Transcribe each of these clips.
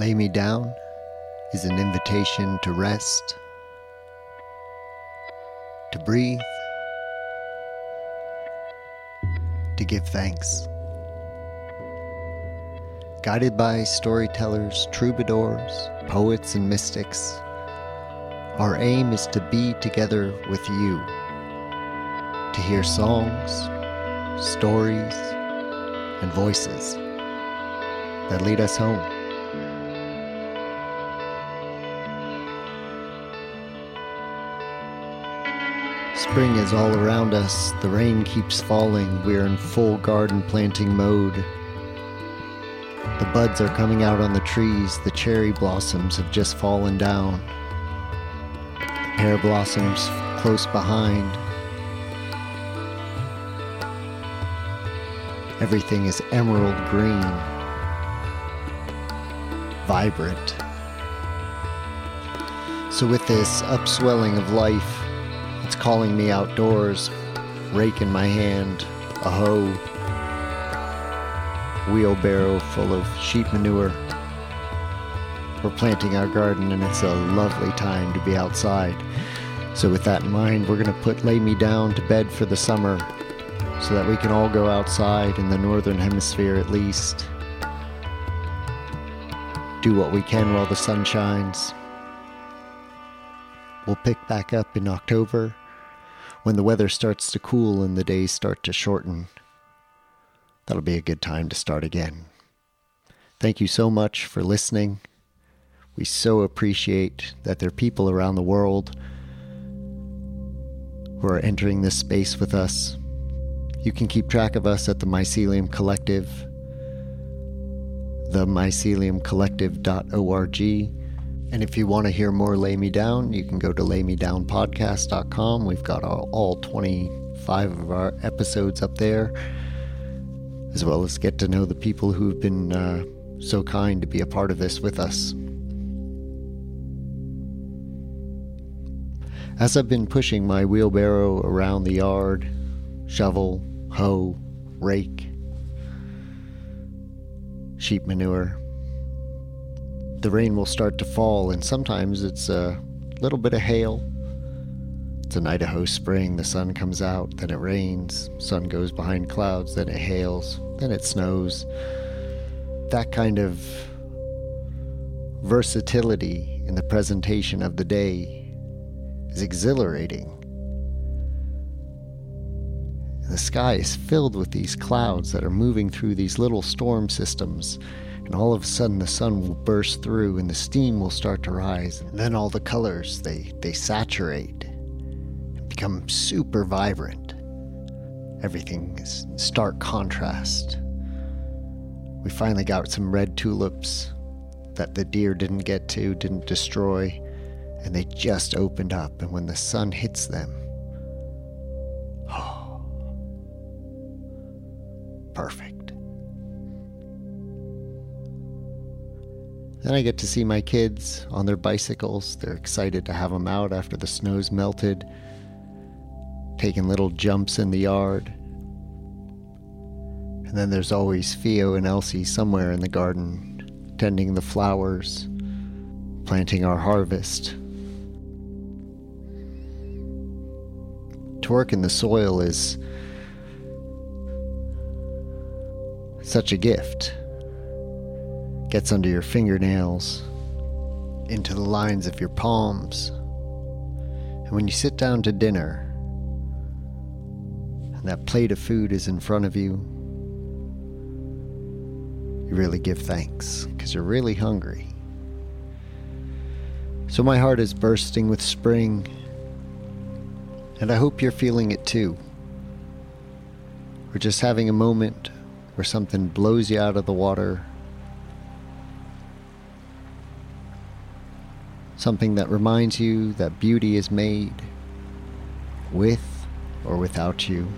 Lay Me Down is an invitation to rest, to breathe, to give thanks. Guided by storytellers, troubadours, poets, and mystics, our aim is to be together with you, to hear songs, stories, and voices that lead us home. Spring is all around us. The rain keeps falling. We're in full garden planting mode. The buds are coming out on the trees. The cherry blossoms have just fallen down. The pear blossoms close behind. Everything is emerald green, vibrant. So, with this upswelling of life, it's calling me outdoors, rake in my hand, a hoe, wheelbarrow full of sheep manure. We're planting our garden and it's a lovely time to be outside. So, with that in mind, we're going to put Lay Me Down to bed for the summer so that we can all go outside in the northern hemisphere at least. Do what we can while the sun shines. We'll pick back up in October when the weather starts to cool and the days start to shorten. That'll be a good time to start again. Thank you so much for listening. We so appreciate that there are people around the world who are entering this space with us. You can keep track of us at the Mycelium Collective, the myceliumcollective.org and if you want to hear more Lay Me Down, you can go to laymedownpodcast.com. We've got all, all 25 of our episodes up there, as well as get to know the people who've been uh, so kind to be a part of this with us. As I've been pushing my wheelbarrow around the yard, shovel, hoe, rake, sheep manure, the rain will start to fall, and sometimes it's a little bit of hail. It's an Idaho spring, the sun comes out, then it rains, sun goes behind clouds, then it hails, then it snows. That kind of versatility in the presentation of the day is exhilarating. The sky is filled with these clouds that are moving through these little storm systems and all of a sudden the sun will burst through and the steam will start to rise. And then all the colors they they saturate and become super vibrant. Everything is stark contrast. We finally got some red tulips that the deer didn't get to didn't destroy. And they just opened up. And when the sun hits them oh perfect Then I get to see my kids on their bicycles. They're excited to have them out after the snow's melted, taking little jumps in the yard. And then there's always Theo and Elsie somewhere in the garden, tending the flowers, planting our harvest. To work in the soil is such a gift gets under your fingernails, into the lines of your palms. And when you sit down to dinner, and that plate of food is in front of you, you really give thanks because you're really hungry. So my heart is bursting with spring, and I hope you're feeling it too. We're just having a moment where something blows you out of the water something that reminds you that beauty is made with or without you.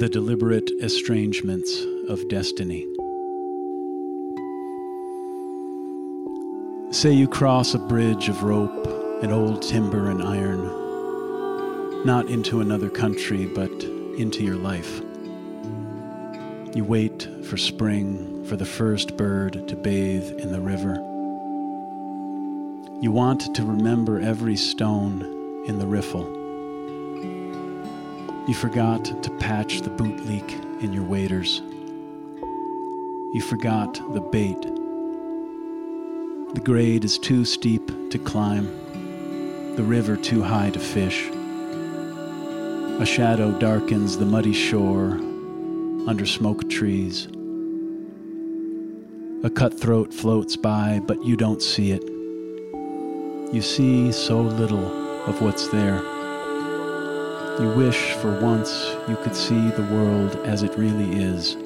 The deliberate estrangements of destiny. Say you cross a bridge of rope and old timber and iron, not into another country, but into your life. You wait for spring, for the first bird to bathe in the river. You want to remember every stone in the riffle. You forgot to patch the boot leak in your waders. You forgot the bait the grade is too steep to climb, the river too high to fish. A shadow darkens the muddy shore under smoke trees. A cutthroat floats by, but you don't see it. You see so little of what's there. You wish for once you could see the world as it really is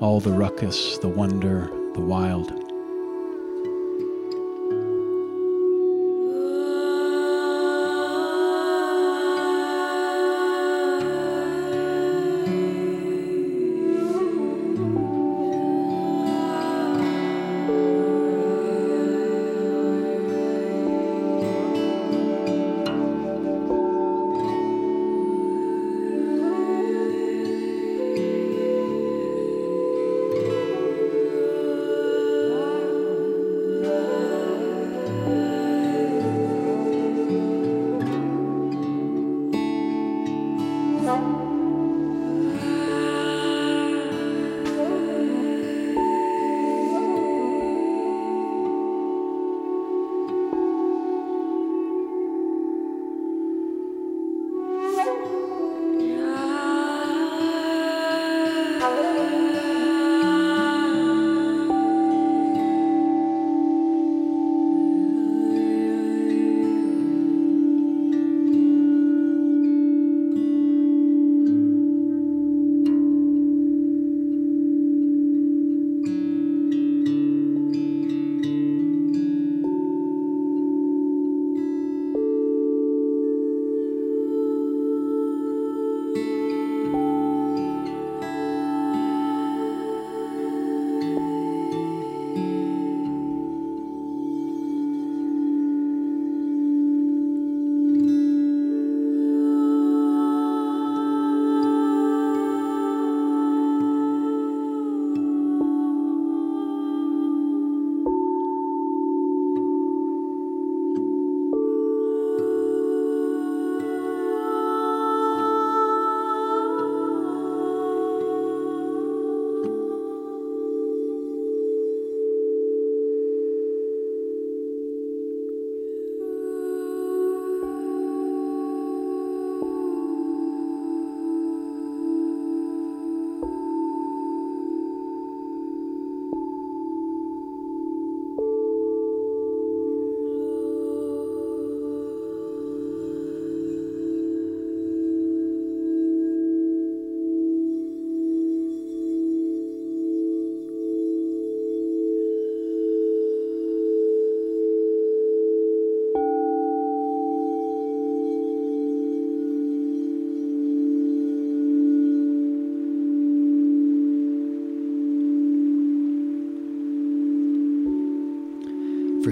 all the ruckus, the wonder, the wild.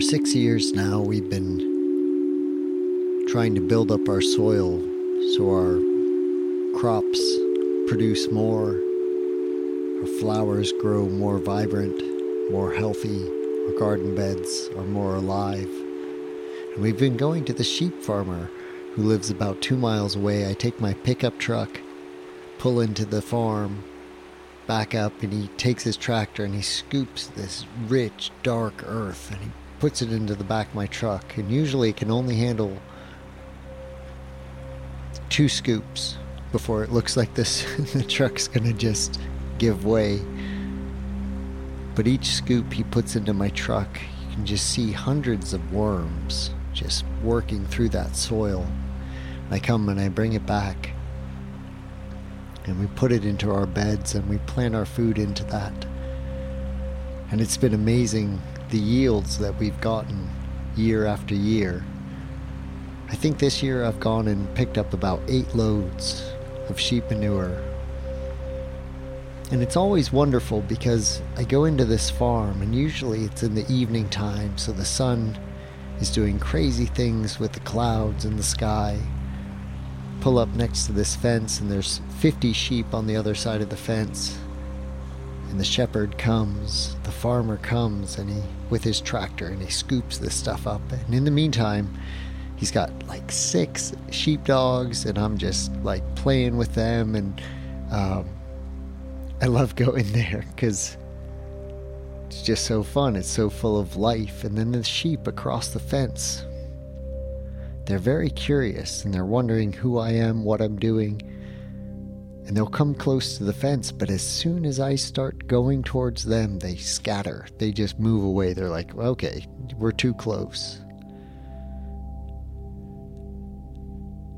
Six years now, we've been trying to build up our soil so our crops produce more, our flowers grow more vibrant, more healthy, our garden beds are more alive. And we've been going to the sheep farmer who lives about two miles away. I take my pickup truck, pull into the farm, back up, and he takes his tractor and he scoops this rich, dark earth and he puts it into the back of my truck, and usually it can only handle two scoops before it looks like this the truck's gonna just give way. But each scoop he puts into my truck, you can just see hundreds of worms just working through that soil. I come and I bring it back, and we put it into our beds and we plant our food into that. And it's been amazing the yields that we've gotten year after year. I think this year I've gone and picked up about eight loads of sheep manure And it's always wonderful because I go into this farm, and usually it's in the evening time, so the sun is doing crazy things with the clouds in the sky. Pull up next to this fence, and there's 50 sheep on the other side of the fence. And the shepherd comes, the farmer comes, and he with his tractor, and he scoops this stuff up. And in the meantime, he's got like six sheepdogs, and I'm just like playing with them, and um, I love going there because it's just so fun. It's so full of life. And then the sheep across the fence. They're very curious and they're wondering who I am, what I'm doing. And they'll come close to the fence, but as soon as I start going towards them, they scatter. They just move away. They're like, okay, we're too close.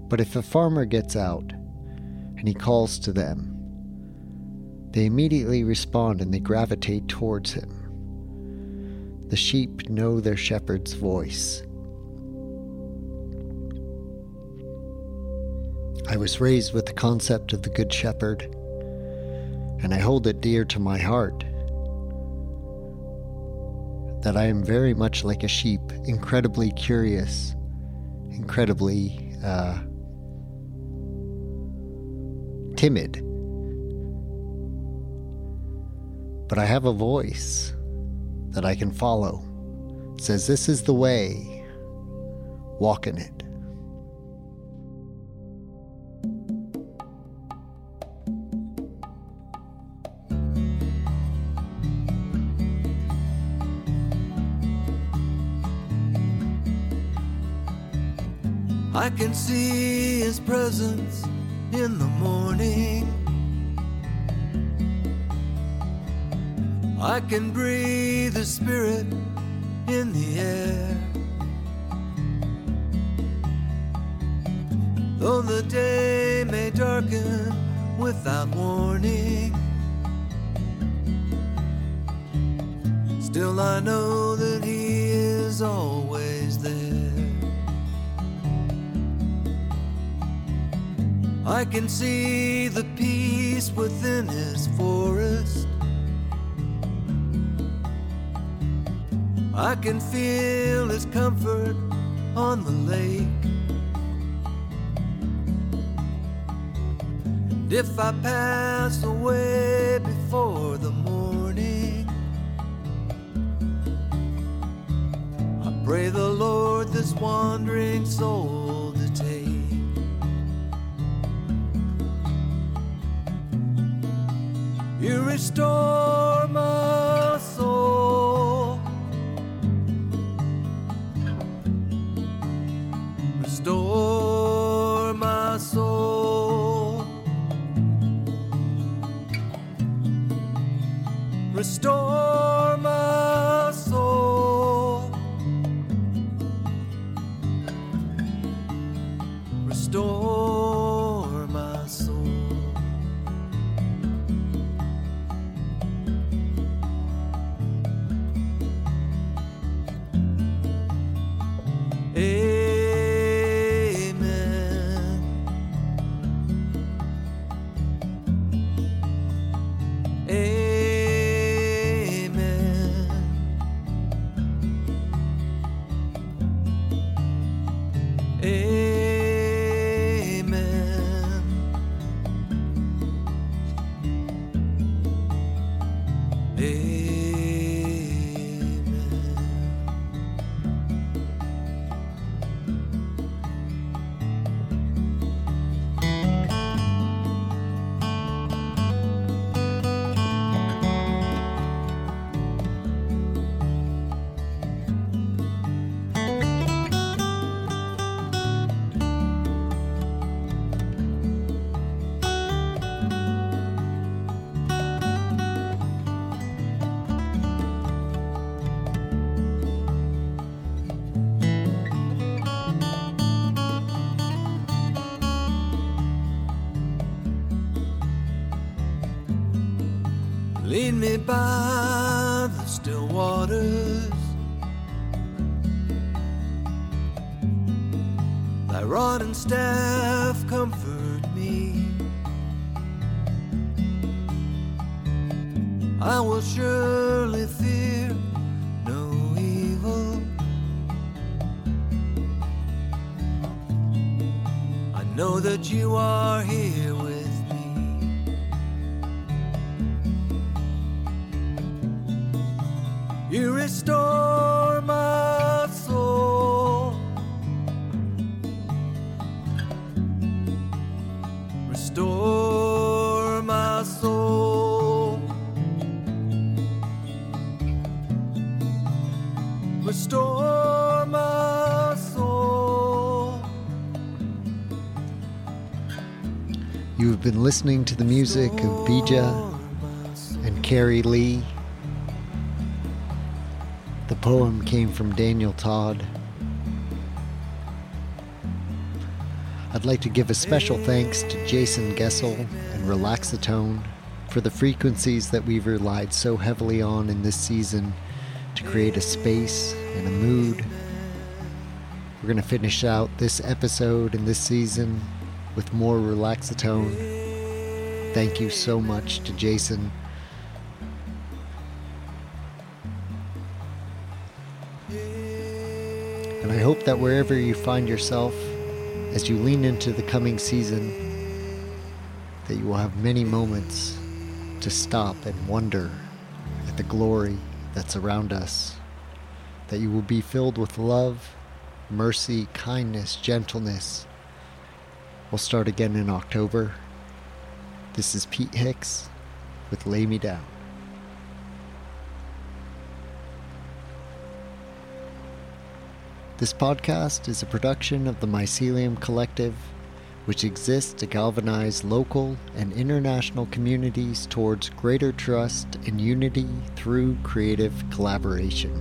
But if a farmer gets out and he calls to them, they immediately respond and they gravitate towards him. The sheep know their shepherd's voice. I was raised with the concept of the Good Shepherd, and I hold it dear to my heart that I am very much like a sheep, incredibly curious, incredibly uh, timid. But I have a voice that I can follow. It says, This is the way, walk in it. Can see his presence in the morning. I can breathe the spirit in the air. Though the day may darken without warning, still I know that He is always I can see the peace within His forest. I can feel his comfort on the lake. And if I pass away before the morning, I pray the Lord this wandering soul You restore my soul. Restore my soul. Restore me by the still waters. Thy rod and staff comfort me. I will surely fear no evil. I know that you are here restore my soul. Restore my soul. Restore my soul. You have been listening to the music of Bija and Carrie Lee. The poem came from Daniel Todd. I'd like to give a special thanks to Jason Gessel and Relaxatone for the frequencies that we've relied so heavily on in this season to create a space and a mood. We're going to finish out this episode and this season with more Relaxatone. Thank you so much to Jason. I hope that wherever you find yourself, as you lean into the coming season, that you will have many moments to stop and wonder at the glory that's around us, that you will be filled with love, mercy, kindness, gentleness. We'll start again in October. This is Pete Hicks with Lay Me Down. This podcast is a production of the Mycelium Collective, which exists to galvanize local and international communities towards greater trust and unity through creative collaboration.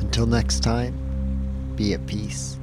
Until next time, be at peace.